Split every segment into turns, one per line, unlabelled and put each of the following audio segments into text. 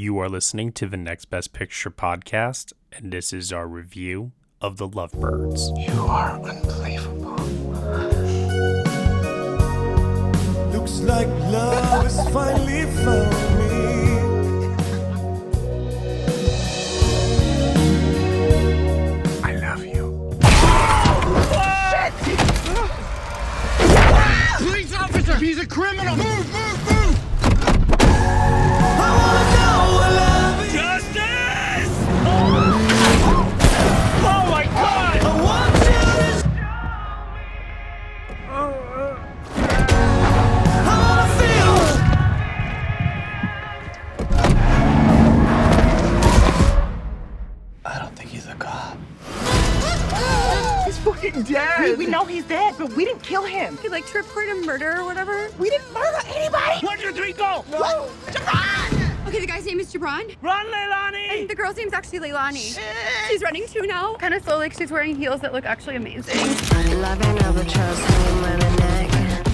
You are listening to the Next Best Picture podcast, and this is our review of The Lovebirds.
You are unbelievable.
Looks like love has finally found me.
I love you.
Police officer! He's a criminal! Move, move, move!
He's
fucking dead!
We, we know he's dead, but we didn't kill him.
He like to report a murder or whatever.
We didn't murder anybody.
One, two, three, go! Woo! Jabron!
Okay, the guy's name is Jabron.
Run, Leilani!
And the girl's name's actually Leilani. She's running too now. Kind of slow, like she's wearing heels that look actually amazing.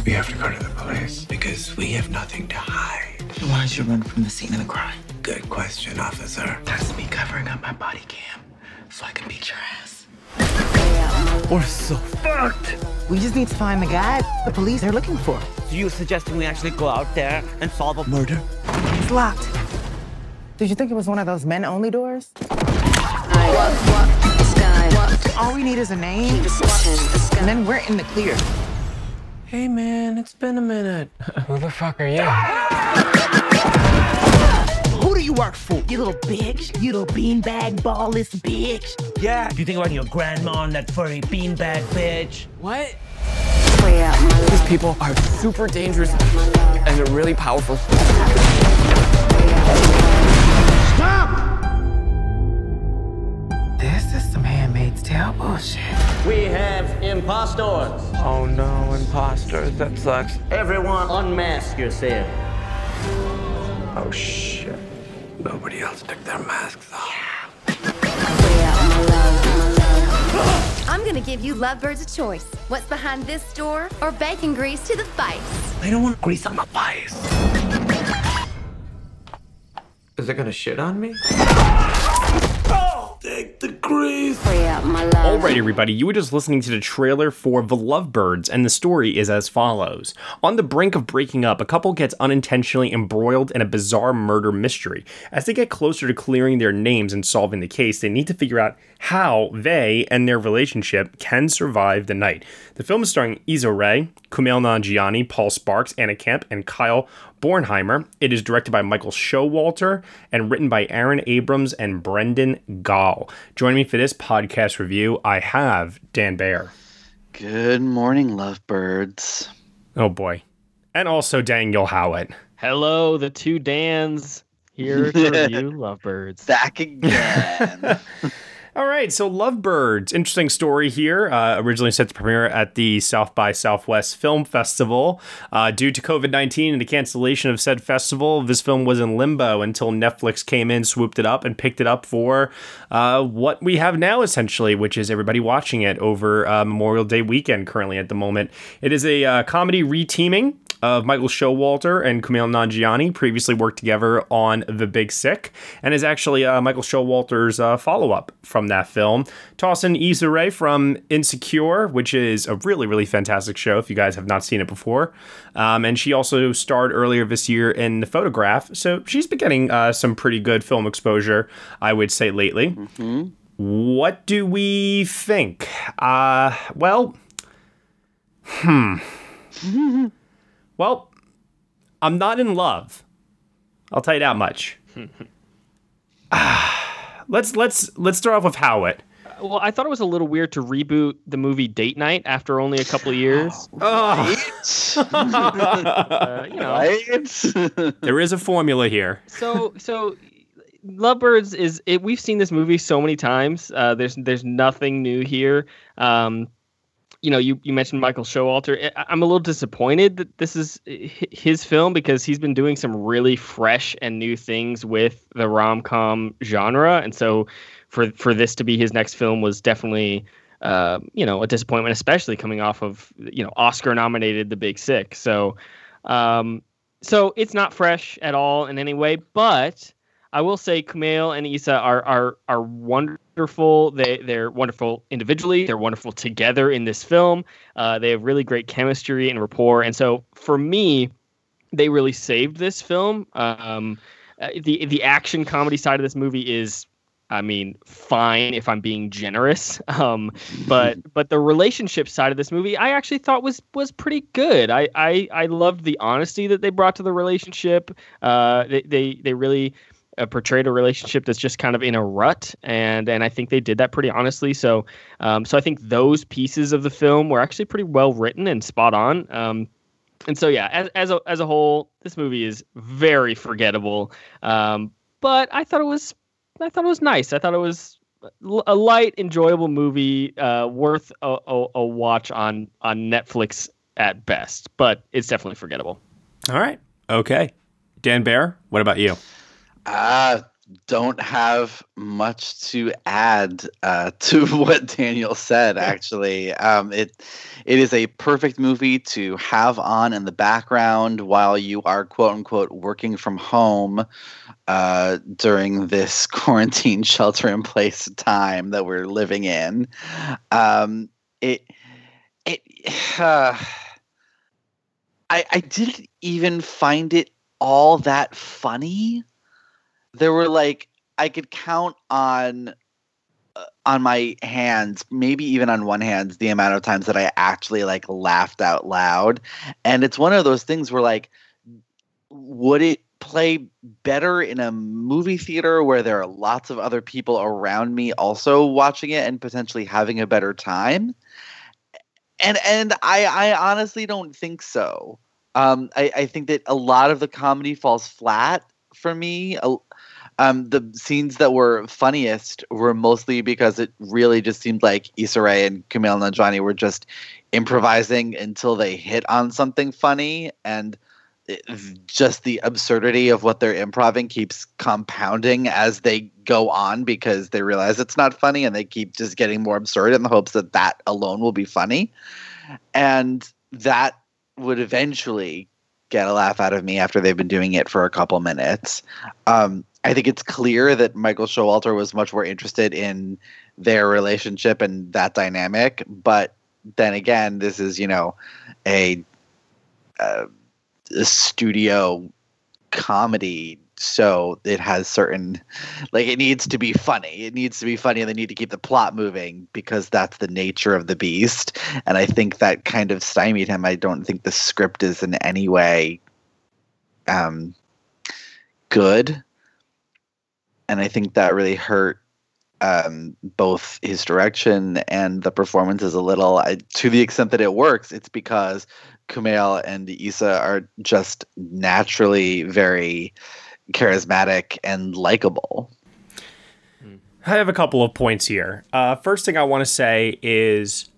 We have to go to the police because we have nothing to hide.
Why did you run from the scene of the crime?
Good question, officer.
That's me covering up my body cam so I can beat your ass.
We're so fucked!
We just need to find the guy the police are looking for.
So you suggesting we actually go out there and solve a murder?
It's locked. Did you think it was one of those men-only doors? All we need is a name, and then we're in the clear.
Hey man, it's been a minute.
Who the
work for? You little bitch. You little beanbag ballless bitch.
Yeah. You think about your grandma and that furry beanbag bitch?
What? These people are super dangerous and they're really powerful. Stop!
This is some handmaid's tale bullshit.
We have impostors.
Oh no, imposters. That sucks.
Everyone unmask yourself.
Oh shit. Nobody else took their masks off.
I'm gonna give you lovebirds a choice. What's behind this door or bacon grease to the face?
I don't want grease on my face.
Is it gonna shit on me?
Take the grease.
Alright, everybody, you were just listening to the trailer for The Lovebirds, and the story is as follows. On the brink of breaking up, a couple gets unintentionally embroiled in a bizarre murder mystery. As they get closer to clearing their names and solving the case, they need to figure out how they and their relationship can survive the night. The film is starring Issa Rae, Kumail Nanjiani, Paul Sparks, Anna Camp, and Kyle Bornheimer. It is directed by Michael Showalter and written by Aaron Abrams and Brendan Gall. Joining me for this podcast review, I have Dan Bayer.
Good morning, lovebirds.
Oh boy. And also Daniel Howat.
Hello, the two Dans here to review Lovebirds.
Back again.
All right, so Lovebirds, interesting story here. Uh, originally set to premiere at the South by Southwest Film Festival. Uh, due to COVID 19 and the cancellation of said festival, this film was in limbo until Netflix came in, swooped it up, and picked it up for uh, what we have now, essentially, which is everybody watching it over uh, Memorial Day weekend currently at the moment. It is a uh, comedy reteaming of Michael Showalter and Kumail Nanjiani previously worked together on The Big Sick, and is actually uh, Michael Showalter's uh, follow up from that film. Toss in Issa Rae from Insecure, which is a really, really fantastic show if you guys have not seen it before. Um, and she also starred earlier this year in The Photograph, so she's been getting uh, some pretty good film exposure, I would say, lately. What do we think? Uh, well, hmm. Well, I'm not in love. I'll tell you that much. Let's let's let's start off with Howat.
Well, I thought it was a little weird to reboot the movie Date Night after only a couple of years. Uh, you know.
There is a formula here.
so so Lovebirds is it, we've seen this movie so many times. Uh, there's there's nothing new here. Um, you know, you, you mentioned Michael Showalter. I'm a little disappointed that this is his film because he's been doing some really fresh and new things with the rom com genre, and so for for this to be his next film was definitely uh, you know a disappointment, especially coming off of you know Oscar nominated The Big Sick. So um, so it's not fresh at all in any way, but I will say Kumail and Issa are are are wonderful. They they're wonderful individually. They're wonderful together in this film. Uh, they have really great chemistry and rapport. And so for me, they really saved this film. Um, uh, the the action comedy side of this movie is I mean, fine if I'm being generous. Um, but but the relationship side of this movie, I actually thought was was pretty good. I I, I loved the honesty that they brought to the relationship. Uh, they they they really uh, portrayed a relationship that's just kind of in a rut, and and I think they did that pretty honestly. So um, so I think those pieces of the film were actually pretty well written and spot on. Um, and so yeah, as as a as a whole, this movie is very forgettable. Um, but I thought it was I thought it was nice. I thought it was a light, enjoyable movie, uh, worth a, a, a, watch on on Netflix at best. But it's definitely forgettable.
All right. Okay. Dan Bayer, what about you?
Uh, don't have much to add uh, to what Daniel said. Actually, um, it it is a perfect movie to have on in the background while you are quote unquote working from home uh, during this quarantine shelter in place time that we're living in. Um, it it uh, I I didn't even find it all that funny there were like I could count on uh, on my hands, maybe even on one hand, the amount of times that I actually like laughed out loud. And it's one of those things where like would it play better in a movie theater where there are lots of other people around me also watching it and potentially having a better time? And and I I honestly don't think so. Um, I, I think that a lot of the comedy falls flat for me um, the scenes that were funniest were mostly because it really just seemed like Issa Rae and Kumail Nanjiani were just improvising until they hit on something funny, and it, just the absurdity of what they're improvising keeps compounding as they go on because they realize it's not funny and they keep just getting more absurd in the hopes that that alone will be funny, and that would eventually get a laugh out of me after they've been doing it for a couple minutes. Um, I think it's clear that Michael Showalter was much more interested in their relationship and that dynamic. But then again, this is you know a, a, a studio comedy so it has certain like it needs to be funny it needs to be funny and they need to keep the plot moving because that's the nature of the beast and i think that kind of stymied him i don't think the script is in any way um good and I think that really hurt um, both his direction and the performances a little. I, to the extent that it works, it's because Kumail and Issa are just naturally very charismatic and likable.
I have a couple of points here. Uh, first thing I want to say is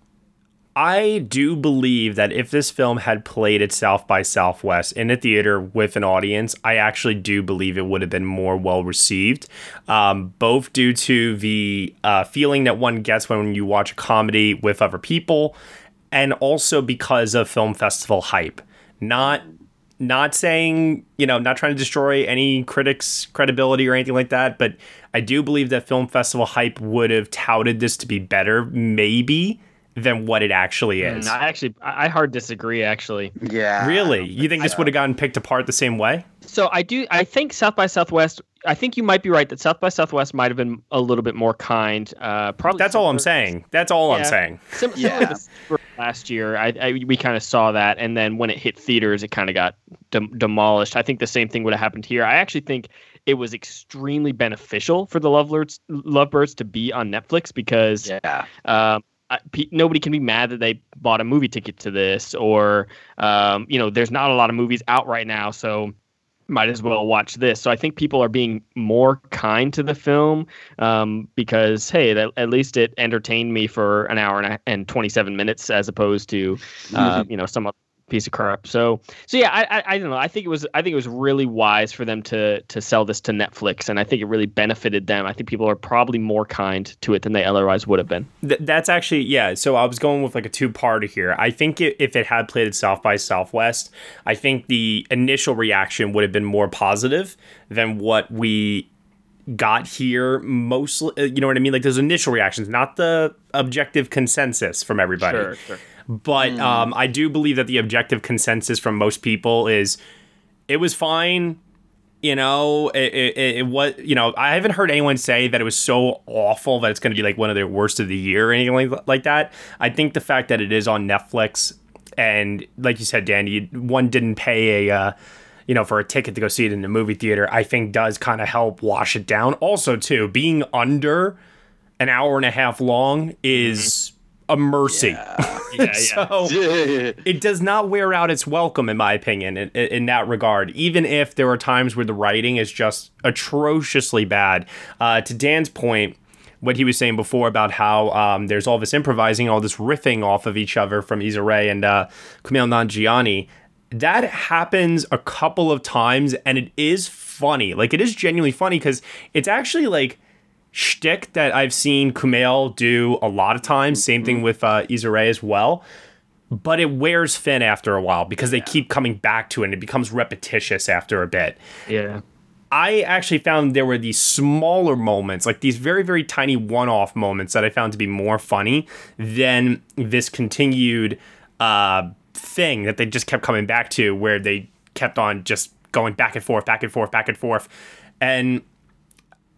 I do believe that if this film had played at South by Southwest in a theater with an audience, I actually do believe it would have been more well received. Um, both due to the uh, feeling that one gets when you watch a comedy with other people, and also because of film festival hype. Not not saying, you know, not trying to destroy any critics' credibility or anything like that, but I do believe that film festival hype would have touted this to be better, maybe than what it actually
mm,
is.
I actually, I hard disagree. Actually,
yeah.
Really, you think this would have gotten picked apart the same way?
So I do. I think South by Southwest. I think you might be right that South by Southwest might have been a little bit more kind. Uh, probably.
That's all I'm saying. That's all yeah. I'm saying.
Sim- yeah. last year, I, I, we kind of saw that, and then when it hit theaters, it kind of got de- demolished. I think the same thing would have happened here. I actually think it was extremely beneficial for the Lovebirds, Lovebirds to be on Netflix because
yeah.
Um, nobody can be mad that they bought a movie ticket to this or um, you know there's not a lot of movies out right now so might as well watch this. So i think people are being more kind to the film um, because hey that, at least it entertained me for an hour and, a, and 27 minutes as opposed to uh, you know some piece of crap. So so yeah, I, I, I don't know. I think it was I think it was really wise for them to to sell this to Netflix, and I think it really benefited them. I think people are probably more kind to it than they otherwise would have been.
Th- that's actually yeah. So I was going with like a two parter here. I think it, if it had played at South by Southwest, I think the initial reaction would have been more positive than what we got here mostly uh, you know what i mean like those initial reactions not the objective consensus from everybody
Sure, sure.
But um, i do believe that the objective consensus from most people is it was fine you know it, it, it, what you know i haven't heard anyone say that it was so awful that it's going to be like one of their worst of the year or anything like, like that. I think the fact that it is on netflix and like you said danny one didn't pay a uh, you know for a ticket to go see it in the movie theater i think does kind of help wash it down. Also too being under an hour and a half long is a mercy. So it does not wear out its welcome in my opinion in, in that regard even if there are times where the writing is just atrociously bad. Uh, to dan's point what he was saying before about how um, there's all this improvising all this riffing off of each other from Issa Rae and uh, Kumail Nanjiani that happens a couple of times and it is funny. Like it is genuinely funny because it's actually like shtick that I've seen Kumail do a lot of times. Same thing with uh, Issa as well. But it wears thin after a while because they keep coming back to it and it becomes repetitious after a bit.
Yeah.
I actually found there were these smaller moments, like these very, very tiny one off moments that I found to be more funny than this continued uh, thing that they just kept coming back to where they kept on just going back and forth, back and forth, back and forth. And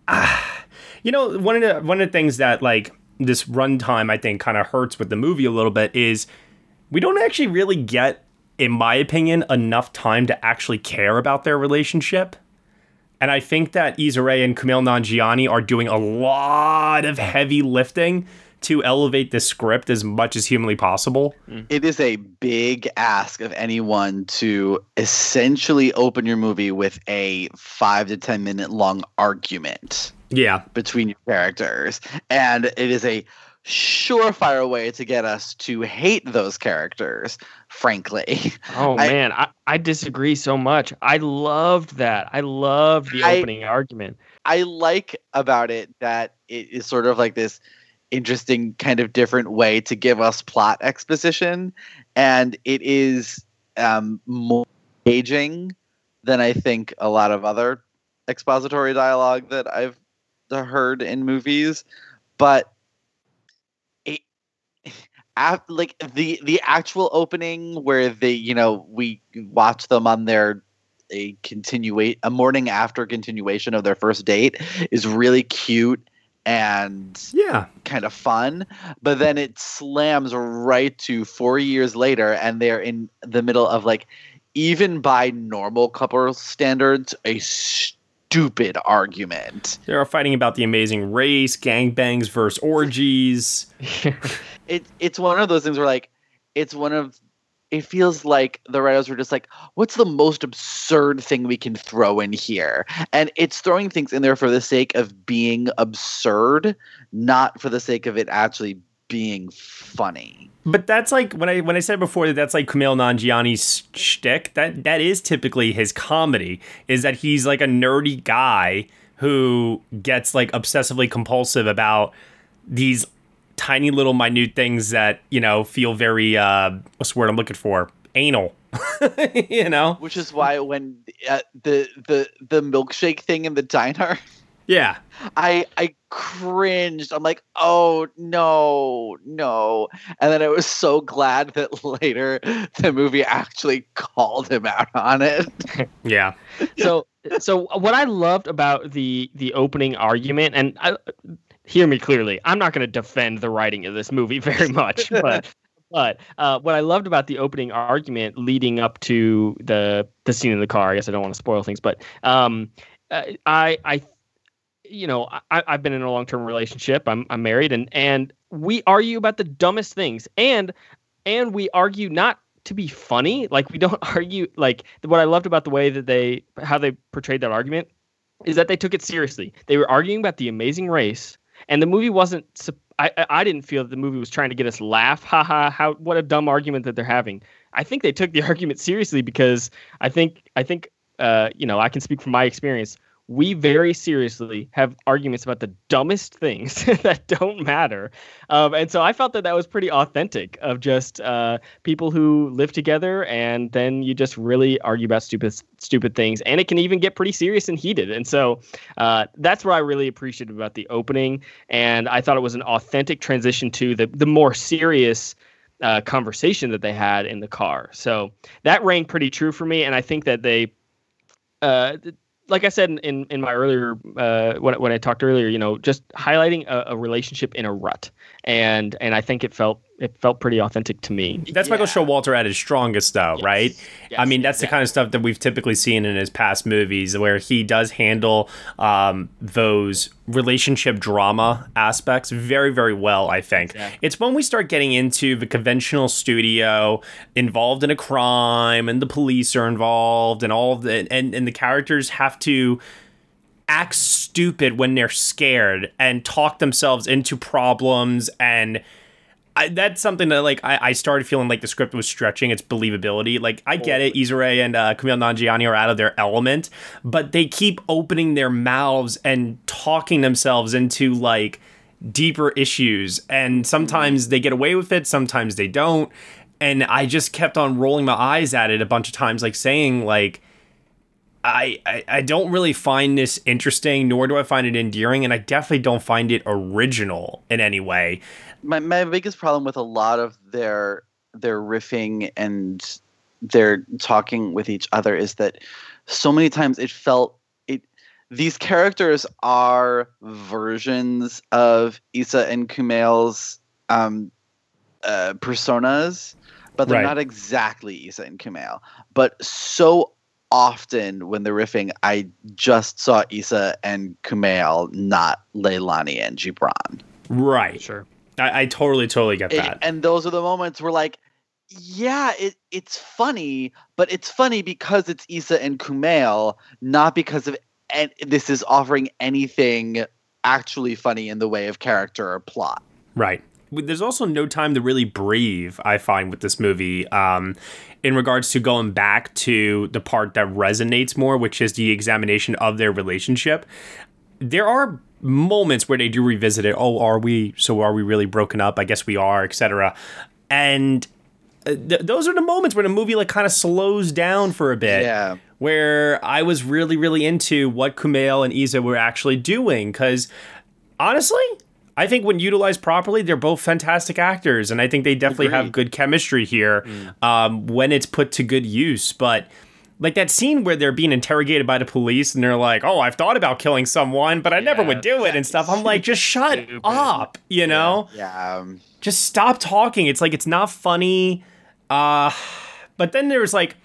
ah, you know, one of the one of the things that like this runtime I think kind of hurts with the movie a little bit is we don't actually really get, in my opinion, enough time to actually care about their relationship. And I think that Issa and Kumail Nanjiani are doing a lot of heavy lifting to elevate the script as much as humanly possible. Mm.
It is a big ask of anyone to essentially open your movie with a five to 10 minute long argument
Yeah.
between your characters. And it is a surefire way to get us to hate those characters, frankly.
Oh
I-
man, I, I disagree so much. I loved that. I loved the
I-
opening argument.
I like about it that it is sort of like this interesting kind of different way to give us plot exposition and it is um, more engaging than I think a lot of other expository dialogue that I've heard in movies but it like the the actual opening where they you know we watch them on their a continuate a morning after continuation of their first date is really cute and
Yeah.
kind of fun but then it slams right to 4 years later and they're in the middle of like even by normal couple standards a stupid argument
They are fighting about the amazing race, gangbangs versus orgies.
it it's one of those things where like it's one of it feels like the writers were just like what's the most absurd thing we can throw in here and it's throwing things in there for the sake of being absurd not for the sake of it actually being funny
But that's like when I when I said before that that's like Kumail Nanjiani's shtick. That that is typically his comedy. Is that he's like a nerdy guy who gets like obsessively compulsive about these tiny little minute things that you know feel very uh what's the word I'm looking for anal. you know.
which is why when uh, the the the milkshake thing in the diner
Yeah.
I I cringed. I'm like, oh no, no. And then I was so glad that later the movie actually called him out on it.
Yeah.
so so what I loved about the the opening argument, and I, hear me clearly, I'm not going to defend the writing of this movie very much, but but uh, what I loved about the opening argument leading up to the the scene in the car, I guess I don't want to spoil things, but um, uh, I I you know I, I've been in a long term relationship. I'm I'm married, and and we argue about the dumbest things, and and we argue not to be funny. Like we don't argue. Like what I loved about the way that they how they portrayed that argument is that they took it seriously. They were arguing about the amazing race, and the movie wasn't. I I- I didn't feel that the movie was trying to get us laugh. Ha ha! How what a dumb argument that they're having. I think they took the argument seriously because I think I think uh, you know I can speak from my experience. We very seriously have arguments about the dumbest things that don't matter. Um, and so I felt that that was pretty authentic of just uh, people who live together and then you just really argue about stupid, stupid things. And it can even get pretty serious and heated. And so uh, that's what I really appreciated about the opening. And I thought it was an authentic transition to the, the more serious uh, conversation that they had in the car. So that rang pretty true for me. And I think that they, uh, like I said in, in, in my earlier uh, when when I talked earlier, you know, just highlighting a, a, relationship in a rut, and and I think it felt it felt pretty authentic to me.
That's yeah. Michael Showalter at his strongest, though, yes. right? Yes. I mean, that's yeah. the kind of stuff that we've typically seen in his past movies, where he does handle um, those relationship drama aspects very, very well. I think yeah. it's when we start getting into the conventional studio, involved in a crime, and the police are involved, and all of the and and the characters have to act stupid when they're scared and talk themselves into problems and I, that's something that like I, I, started feeling like the script was stretching its believability. Like I get it, Issa and uh, Kumail Nanjiani are out of their element, but they keep opening their mouths and talking themselves into like deeper issues, and sometimes they get away with it, sometimes they don't. And I just kept on rolling my eyes at it a bunch of times, like saying like. I, I, I don't really find this interesting, nor do I find it endearing, and I definitely don't find it original in any way
my my biggest problem with a lot of their their riffing and their talking with each other is that so many times it felt it these characters are versions of Issa and Kumail's um, uh, personas, but they're right. not exactly Issa and Kumail. But so often when they're riffing, I just saw Issa and Kumail, not Leilani and Gibran.
Right. Sure. I, I totally, totally get that.
and those are the moments where like, yeah, it it's funny, but it's funny because it's Issa and Kumail, not because of and this is offering anything actually funny in the way of character or plot.
Right. There's also no time to really breathe, I find, with this movie. Um, in regards to going back to the part that resonates more, which is the examination of their relationship. There are moments where they do revisit it. Oh, are we? So are we really broken up? I guess we are, etc. And uh, th- those are the moments when the movie like kind of slows down for a bit.
Yeah.
Where I was really, really into what Kumail and Issa were actually doing. Because honestly, I think when utilized properly, they're both fantastic actors, and I think they definitely Agreed. have good chemistry here mm. um, when it's put to good use. But like that scene where they're being interrogated by the police and they're like, "Oh, I've thought about killing someone, but I never would do it" and stuff. I'm like, just shut Stupid. up, you know?
Yeah. Um,
just stop talking. It's like it's not funny. Uh, but then there's like,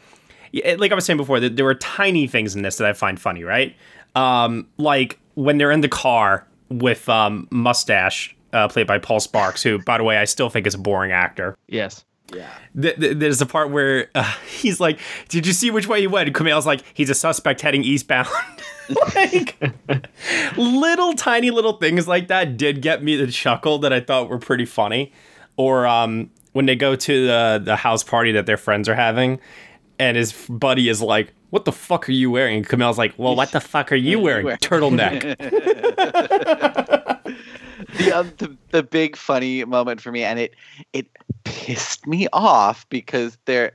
like I was saying before, that there were tiny things in this that I find funny, right? Um, like when they're in the car with um, mustache, uh, played by Paul Sparks, who, by the way, I still think is a boring actor.
Yes.
Yeah.
there's a part where uh, he's like, "Did you see which way he went?" And Kumail's like, "He's a suspect heading eastbound." like little tiny little things like that did get me the chuckle that I thought were pretty funny. Or um, when they go to the the house party that their friends are having, and his buddy is like, "What the fuck are you wearing?" And Kumail's like, "Well, what the fuck are you wearing?" Turtleneck.
the, um, the the big funny moment for me, and it it pissed me off because there,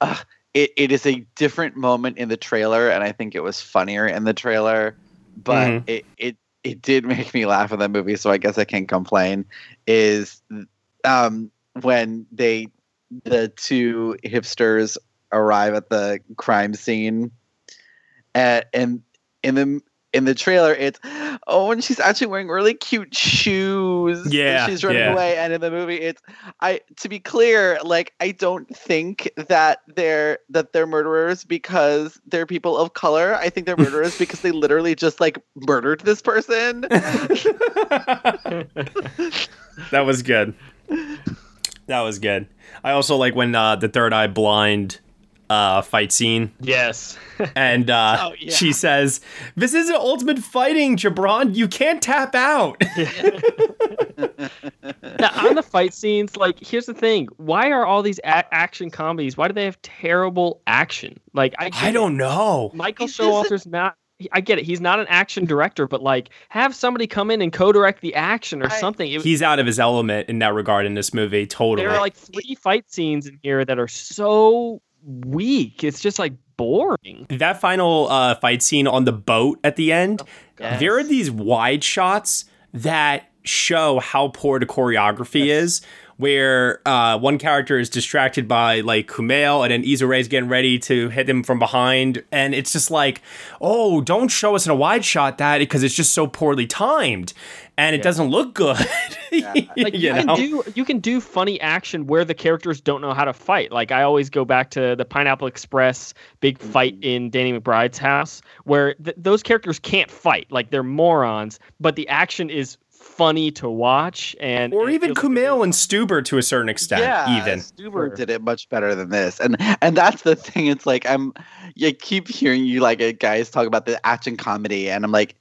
uh, it, it is a different moment in the trailer, and I think it was funnier in the trailer, but mm-hmm. it it it did make me laugh in that movie, so I guess I can't complain. Is um when they the two hipsters arrive at the crime scene and, and in the in the trailer it's oh and she's actually wearing really cute shoes
yeah
she's running
yeah.
away. And in the movie it's i to be clear like i don't think that they're that they're murderers because they're people of color. I think they're murderers because they literally just like murdered this person.
That was good. That was good. I also like when uh, the third eye blind uh, fight scene.
Yes.
and uh, oh, yeah. she says, This isn't ultimate fighting, Gibran. You can't tap out.
now, on the fight scenes, like, here's the thing why are all these a- action comedies, why do they have terrible action? Like, I,
I don't know.
Michael Showalter's not I get it. He's not an action director, but like have somebody come in and co-direct the action or
I-
something. It,
He's out of his element in that regard in this movie. Totally.
there are like three fight scenes in here that are so weak. It's just like boring.
that final uh, fight scene on the boat at the end,
Yes.
there are these wide shots that show how poor the choreography is. Where uh, one character is distracted by like Kumail, and then Issa Rae's getting ready to hit him from behind, and it's just like, oh, don't show us in a wide shot that because it's just so poorly timed, and it doesn't look good.
Like you,
you
can
know?
do you can do funny action where the characters don't know how to fight. Like I always go back to the Pineapple Express big fight in Danny McBride's house where th- those characters can't fight. Like they're morons, but the action is funny to watch and
or
it
even
feels like
Kumail and Stuber to a certain extent,
yeah,
even.
Stuber did it much better than this, and and that's the thing. It's like I'm, you keep hearing you like uh, guys talk about the action comedy, and I'm like,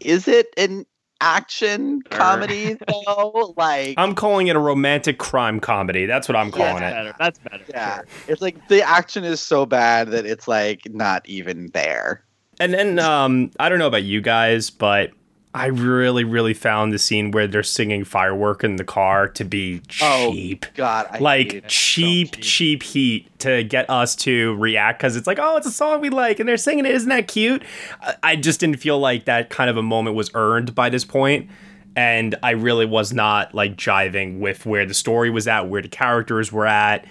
is it an action comedy though? Like,
I'm calling it a romantic crime comedy. That's what I'm calling
That's
it.
better. That's better.
yeah,
sure.
it's like the action is so bad that it's like not even there.
And then um, I don't know about you guys, but I really, really found the scene where they're singing "Firework" in the car to be cheap. Oh.
God, I
like
hate it.
cheap, cheap heat to get us to react because it's like, oh, it's a song we like, and they're singing it. Isn't that cute? I- I just didn't feel like that kind of a moment was earned by this point, and I really was not like jiving with where the story was at, where the characters were at,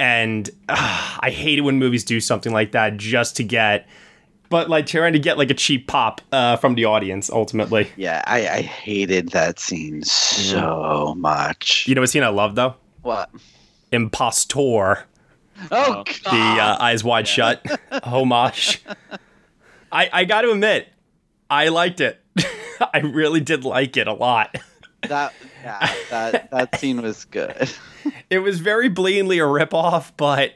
and uh, I hate it when movies do something like that just to get. But like trying to get like a cheap pop uh, from the audience, ultimately.
Yeah, I, I hated that scene so much.
You know what scene I love though?
What?
Impostor.
Oh, God.
the uh, eyes wide shut homage. I I got to admit, I liked it. I really did like it a lot.
that yeah, that that scene was good.
It was very blatantly a ripoff, but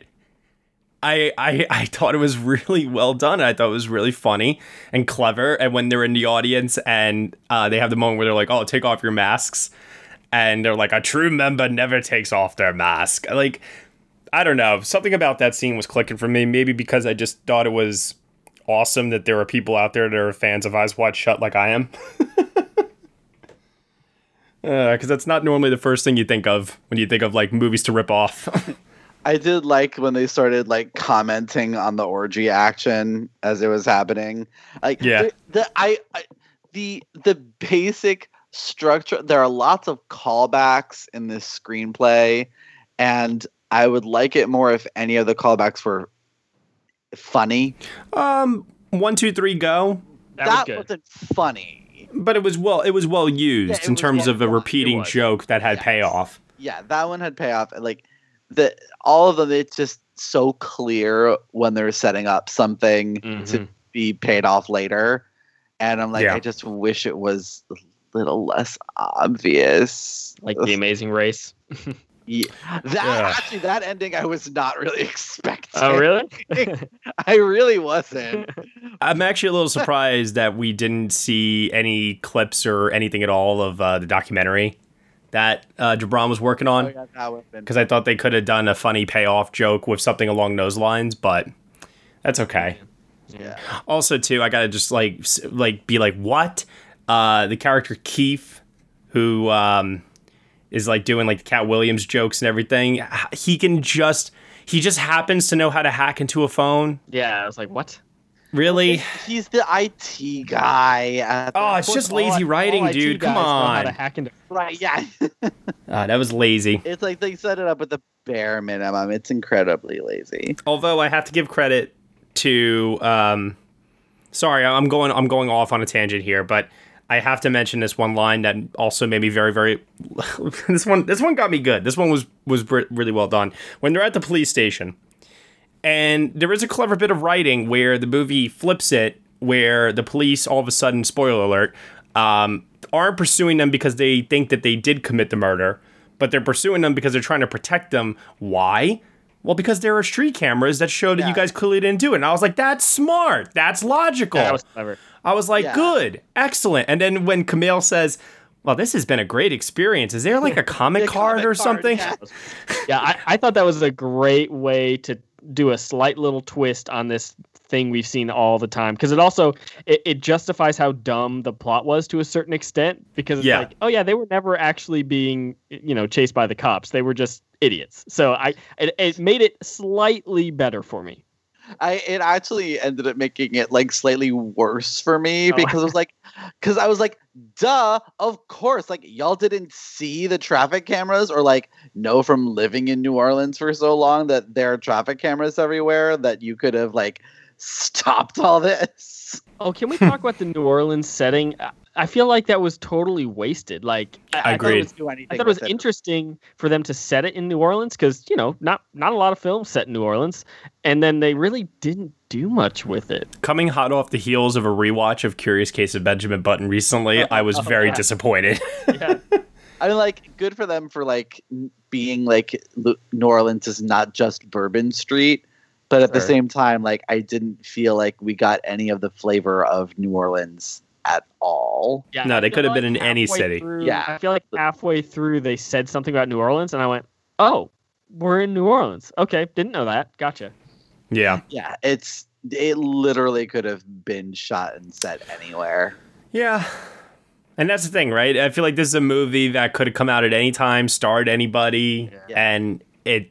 I, I I thought it was really well done. I thought it was really funny and clever. And when they're in the audience and uh, they have the moment where they're like, "Oh, take off your masks," and they're like, "A true member never takes off their mask." Like, I don't know, something about that scene was clicking for me. Maybe because I just thought it was awesome that there are people out there that are fans of Eyes Wide Shut, like I am. Because that's not normally the first thing you think of when you think of like movies to rip off.
I did like when they started like commenting on the orgy action as it was happening. Like
Yeah.
the, the I, I the the basic structure there are lots of callbacks in this screenplay and I would like it more if any of the callbacks were funny.
Um, one, two, three, go.
That, was
that
good.
wasn't funny.
But it was well, it was well used
it
in
was
terms
well
of a repeating joke that had
Yes.
payoff.
Yeah, that one had payoff. and, Like the all of them, it's just so clear when they're setting up something to
Mhm.
be paid off later. And I'm like,
Yeah.
I just wish it was a little less obvious.
like the Amazing Race.
Yeah. That
Yeah.
actually, that ending I was not really expecting.
Oh, really?
I really wasn't.
I'm actually a little surprised that we didn't see any clips or anything at all of uh, the documentary that uh, Jabron was working
Oh,
on.
yeah, that
Because I thought they could have done a funny payoff joke with something along those lines, but that's okay.
yeah.
Also, too, I gotta just like like be like, what? Uh, the character Keith, who um, is like doing like the Katt Williams jokes and everything. He can just he just happens to know how to hack into a phone.
Yeah, I was like, what?
Really?
He's the IT guy.
Oh, it's just lazy writing,
All IT
dude. Come
guys know how to
on.
hack into-
right. Yeah.
Uh, that was lazy.
it's like they set it up with the bare minimum. It's incredibly lazy.
Although I have to give credit to um sorry, I'm going I'm going off on a tangent here, but I have to mention this one line that also made me very very this one this one got me good. This one was was br- really well done. When they're at the police station and there is a clever bit of writing where the movie flips it where the police all of a sudden spoiler alert um aren't pursuing them because they think that they did commit the murder, but they're pursuing them because they're trying to protect them. Why? Well, because there are street cameras that show that you guys clearly didn't do it. And I was like, that's smart. That's logical.
That was clever.
I was like,
Yeah.
good, excellent. And then when Kumail says, well, this has been a great experience. Is there like a comic
The
card
comic
or
card,
something?
yeah.
Yeah, I, I thought that was a great way to do a slight little twist on this thing we've seen all the time because it also it, it justifies how dumb the plot was to a certain extent because it's
Yeah.
like oh yeah they were never actually being you know chased by the cops. They were just idiots. So i it, it made it slightly better for me
I it actually ended up making it like slightly worse for me
Oh.
because it was like because I was like, duh, of course. Like y'all didn't see the traffic cameras or like know from living in New Orleans for so long that there are traffic cameras everywhere that you could have like stopped all this.
oh can we talk about the new orleans setting uh, I- i feel like that was totally wasted like i, I thought it
Agreed.
was I thought it was
it.
interesting for them to set it in New Orleans because you know not not a lot of films set in New Orleans, and then they really didn't do much with it.
Coming hot off the heels of a rewatch of Curious Case of Benjamin Button recently, I was oh, very
yeah.
disappointed.
Yeah,
I mean, like, good for them for like being like New Orleans is not just Bourbon Street, but at the same time, like, I didn't feel like we got any of the flavor of New Orleans at all.
yeah.
No,
I
they could have been in any city.
through-
Yeah.
I feel like halfway through they said something about New Orleans, and I went, "Oh, we're in New Orleans." Okay, didn't know that. Gotcha.
yeah.
Yeah, it's it literally could have been shot and set anywhere.
Yeah. And that's the thing, right? I feel like this is a movie that could have come out at any time, starred anybody,
Yeah.
and it,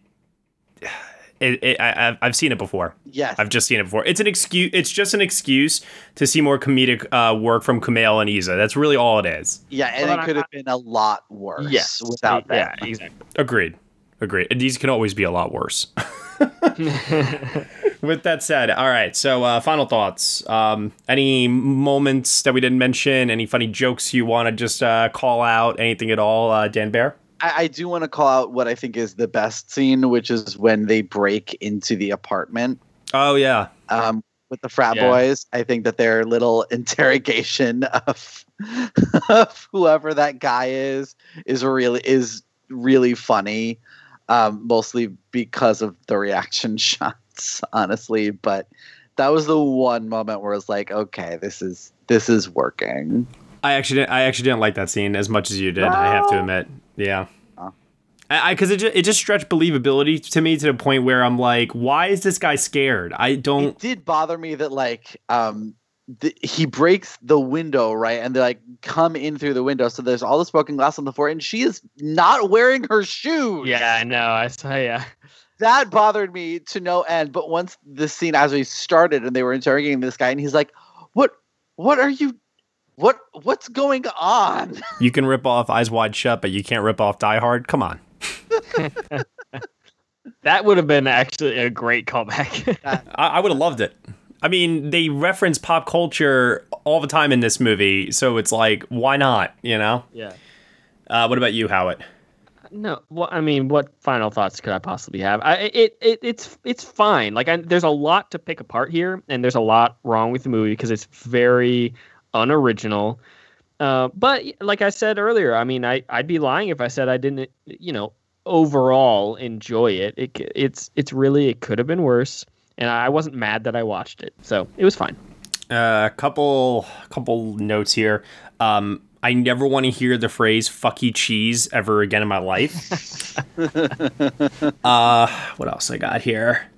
it, it I, I've- I've seen it before.
Yes,
I've just seen it before. It's an excuse. It's just an excuse to see more comedic uh, work from Kumail and Issa. That's really all it is.
yeah, and
Well,
it could have been a lot worse.
Yes,
without
yeah,
that.
exactly.
Agreed. Agreed. And These can always be a lot worse. With that said, all right. So, uh, final thoughts. Um, any moments that we didn't mention? Any funny jokes you want to just uh, call out? Anything at all, uh, Dan Bayer?
I, I do want to call out what I think is the best scene, which is when they break into the apartment.
Oh yeah.
um, with the frat
Yeah.
boys. I think that their little interrogation of, of whoever that guy is is really is really funny. Um, mostly because of the reaction shots, honestly. But that was the one moment where it's like, okay, this is this is working.
I actually I actually didn't like that scene as much as you did. I have to admit. Yeah.
Oh.
I because it just, it just stretched believability to me to the point where I'm like, why is this guy scared? I don't.
It did bother me that like um th- he breaks the window right, and they like come in through the window. So there's all this broken glass on the floor, and she is not wearing her shoes.
Yeah, I know. I saw. Yeah.
that bothered me to no end. But once the scene actually started and they were interrogating this guy, and he's like, "What? What are you? What? What's going on?"
You can rip off Eyes Wide Shut, but you can't rip off Die Hard. Come on.
That would have been actually a great callback.
I, I would have loved it. I mean, they reference pop culture all the time in this movie, so it's like, why not? You know.
yeah.
Uh, what about you, Howat?
No, well, I mean, what final thoughts could I possibly have? I it, it it's it's fine. Like, I, there's a lot to pick apart here, and there's a lot wrong with the movie because it's very unoriginal. Uh, but like I said earlier, I mean, I I'd be lying if I said I didn't, you know, overall enjoy it. It it's it's really it could have been worse, and I wasn't mad that I watched it, so it was fine.
A uh, couple couple notes here. Um, I never want to hear the phrase "fuck you cheese" ever again in my life. uh, what else I got here?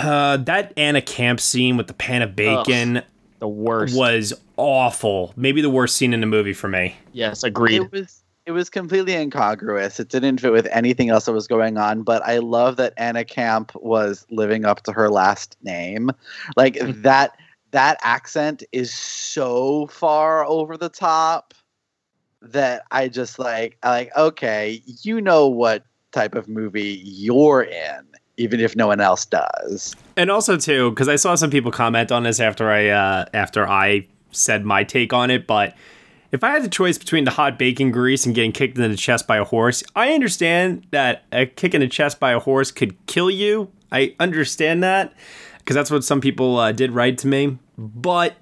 Uh, that Anna Camp scene with the pan of bacon
The worst.
was awful. Maybe the worst scene in the movie for me.
Yes, agreed.
It was it was completely incongruous. It didn't fit with anything else that was going on. But I love that Anna Camp was living up to her last name. Like
Mhm.
that that accent is so far over the top that I just like I like okay, you know what type of movie you're in, even if no one else does.
And also too, because I saw some people comment on this after I uh, after I said my take on it, but if I had the choice between the hot bacon grease and getting kicked in the chest by a horse, I understand that a kick in the chest by a horse could kill you. I understand that because that's what some people uh, did write to me, but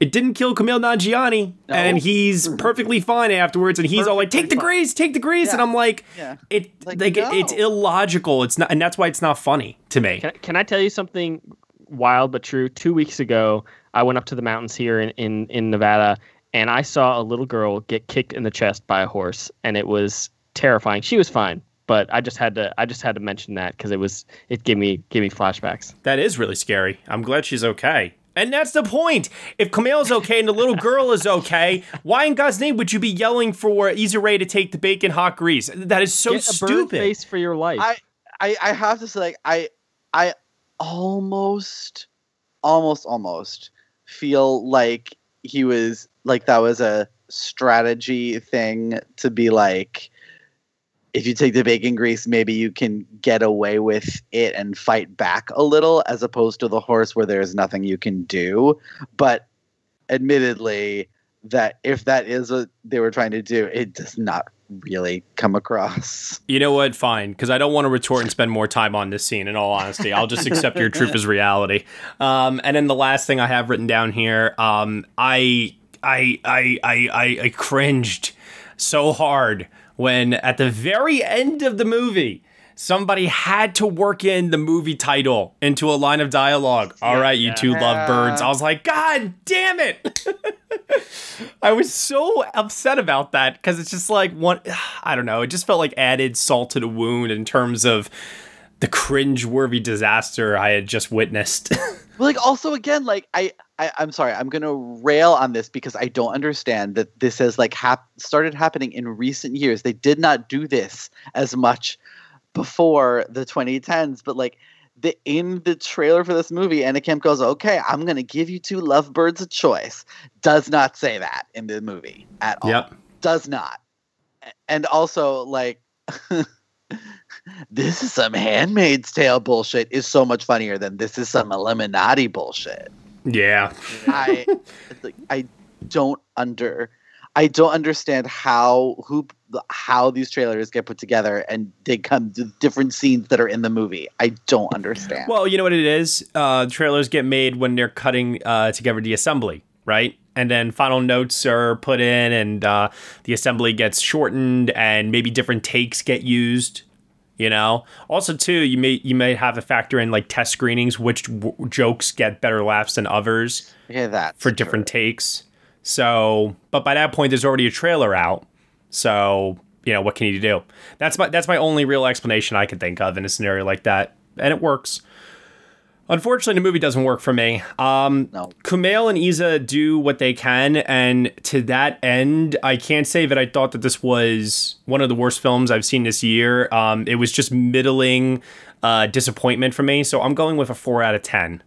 it didn't kill Kumail Nanjiani,
No.
and he's mm-hmm. perfectly fine afterwards. And he's all like, "Take the
Perfectly
grease, take the grease," and I'm like,
Yeah.
"It
Like,
like, it- it's illogical. It's not, and that's why it's not funny to me."
Can, can I tell you something wild but true? Two weeks ago, I went up to the mountains here in, in, in Nevada and I saw a little girl get kicked in the chest by a horse, and it was terrifying. She was fine. but I just had to I just had to mention that because it was it gave me gave me flashbacks.
That is really scary. I'm glad she's okay. And that's the point. If Kumail's okay and the little girl is okay, why in God's name would you be yelling for Issa Rae to take the bacon hot grease? That is so
Get a bird
stupid.
face for your life.
I, I I have to say like I I almost almost almost feel like he was like that was a strategy thing to be like if you take the bacon grease maybe you can get away with it and fight back a little as opposed to the horse where there's nothing you can do but admittedly that if that is what they were trying to do it does not really come across
You know what? Fine, because I don't want to retort and spend more time on this scene. In all honesty, I'll just accept your truth as reality. Um, and then the last thing I have written down here, um, I, I, I, I, I, I cringed so hard when at the very end of the movie. Somebody had to work in the movie title into a line of dialogue. All right, you two lovebirds. I was like, God damn it. I was so upset about that because it's just like one, I don't know. It just felt like added salt to the wound in terms of the cringe-worthy disaster I had just witnessed.
But like also again like I, I i'm sorry i'm gonna rail on this because i don't understand that this has like hap- started happening in recent years. They did not do this as much before the 2010s but like the in the trailer for this movie Anna Camp goes okay i'm gonna give you two lovebirds a choice. Does not say that in the movie at all.
Yep.
does not. And also like this is some handmaid's tale bullshit is so much funnier than this is some illuminati bullshit
yeah.
I I don't under I don't understand how who how these trailers get put together and they come to different scenes that are in the movie. I don't understand.
Well, you know what it is? Uh, trailers get made when they're cutting uh, together the assembly, right? And then final notes are put in, and uh, the assembly gets shortened, and maybe different takes get used. You know. Also, too, you may you may have to factor in like test screenings, which w- jokes get better laughs than others
yeah, that
for different takes. So, but by that point, there's already a trailer out. So, you know, what can you do? That's my that's my only real explanation I can think of in a scenario like that, and it works. Unfortunately, the movie doesn't work for me. Um,
No.
Kumail and Issa do what they can, and to that end, I can't say that I thought that this was one of the worst films I've seen this year. Um, it was just middling uh, disappointment for me, so I'm going with a four out of ten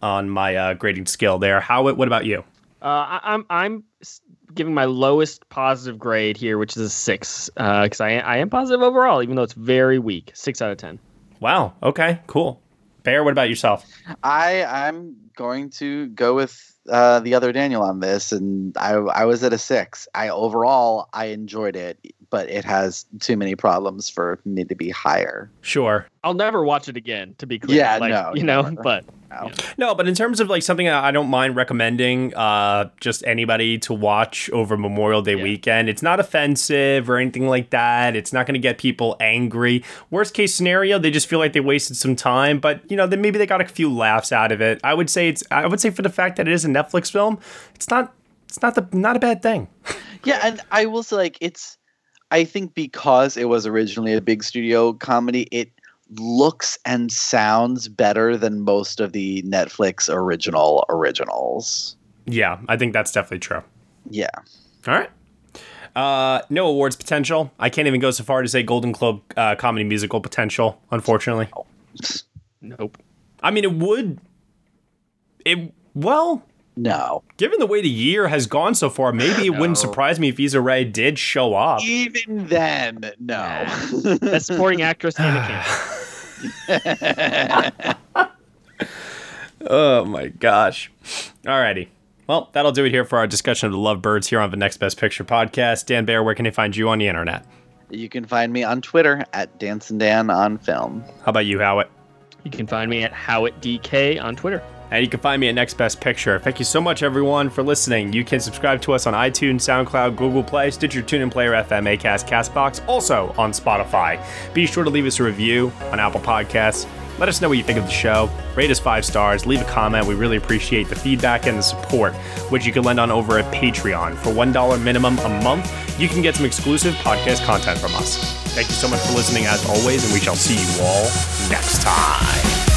on my uh, grading scale there. How? What about you?
Uh, I, I'm I'm giving my lowest positive grade here, which is a six, because I I am positive overall, even though it's very weak. Six out of ten.
Wow. Okay. Cool. Bayer. What about yourself?
I I'm going to go with uh, the other Daniel on this, and I I was at a six. I overall I enjoyed it, but it has too many problems for me to be higher.
Sure.
I'll never watch it again, to be clear.
Yeah,
like,
no,
you know,
never.
but
No.
No, but in terms of like something I don't mind recommending, uh, just anybody to watch over Memorial Day
Yeah.
weekend. It's not offensive or anything like that. It's not going to get people angry. Worst case scenario, they just feel like they wasted some time, but you know, then maybe they got a few laughs out of it. I would say it's. I would say for the fact that it is a Netflix film, it's not. It's not the not a bad thing.
Yeah, and I will say like it's I think because it was originally a big studio comedy, it looks and sounds better than most of the Netflix original originals.
Yeah, I think that's definitely true.
Yeah.
All right. Uh, no awards potential. I can't even go so far to say Golden Globe uh, comedy musical potential. Unfortunately,
nope.
I mean it would. It well,
No.
given the way the year has gone so far, maybe it wouldn't surprise me if Issa Rae did show up.
Even then, no.
Best supporting actress Anna Camp.
Oh my gosh. Alrighty. Well, that'll do it here for our discussion of the Lovebirds here on the Next Best Picture podcast. Dan Bayer, where can they find you on the internet?
you can find me on Twitter at Dance and Dan on Film.
How about you, Howat?
You can find me at HowitDK on Twitter.
And you can find me at Next Best Picture. Thank you so much, everyone, for listening. You can subscribe to us on iTunes, SoundCloud, Google Play, Stitcher, TuneIn Player, FM, Acast, Castbox, also on Spotify. Be sure to leave us a review on Apple Podcasts. Let us know what you think of the show. Rate us five stars, leave a comment. We really appreciate the feedback and the support, which you can lend on over at Patreon. For $1 minimum a month, you can get some exclusive podcast content from us. Thank you so much for listening as always, and we shall see you all next time.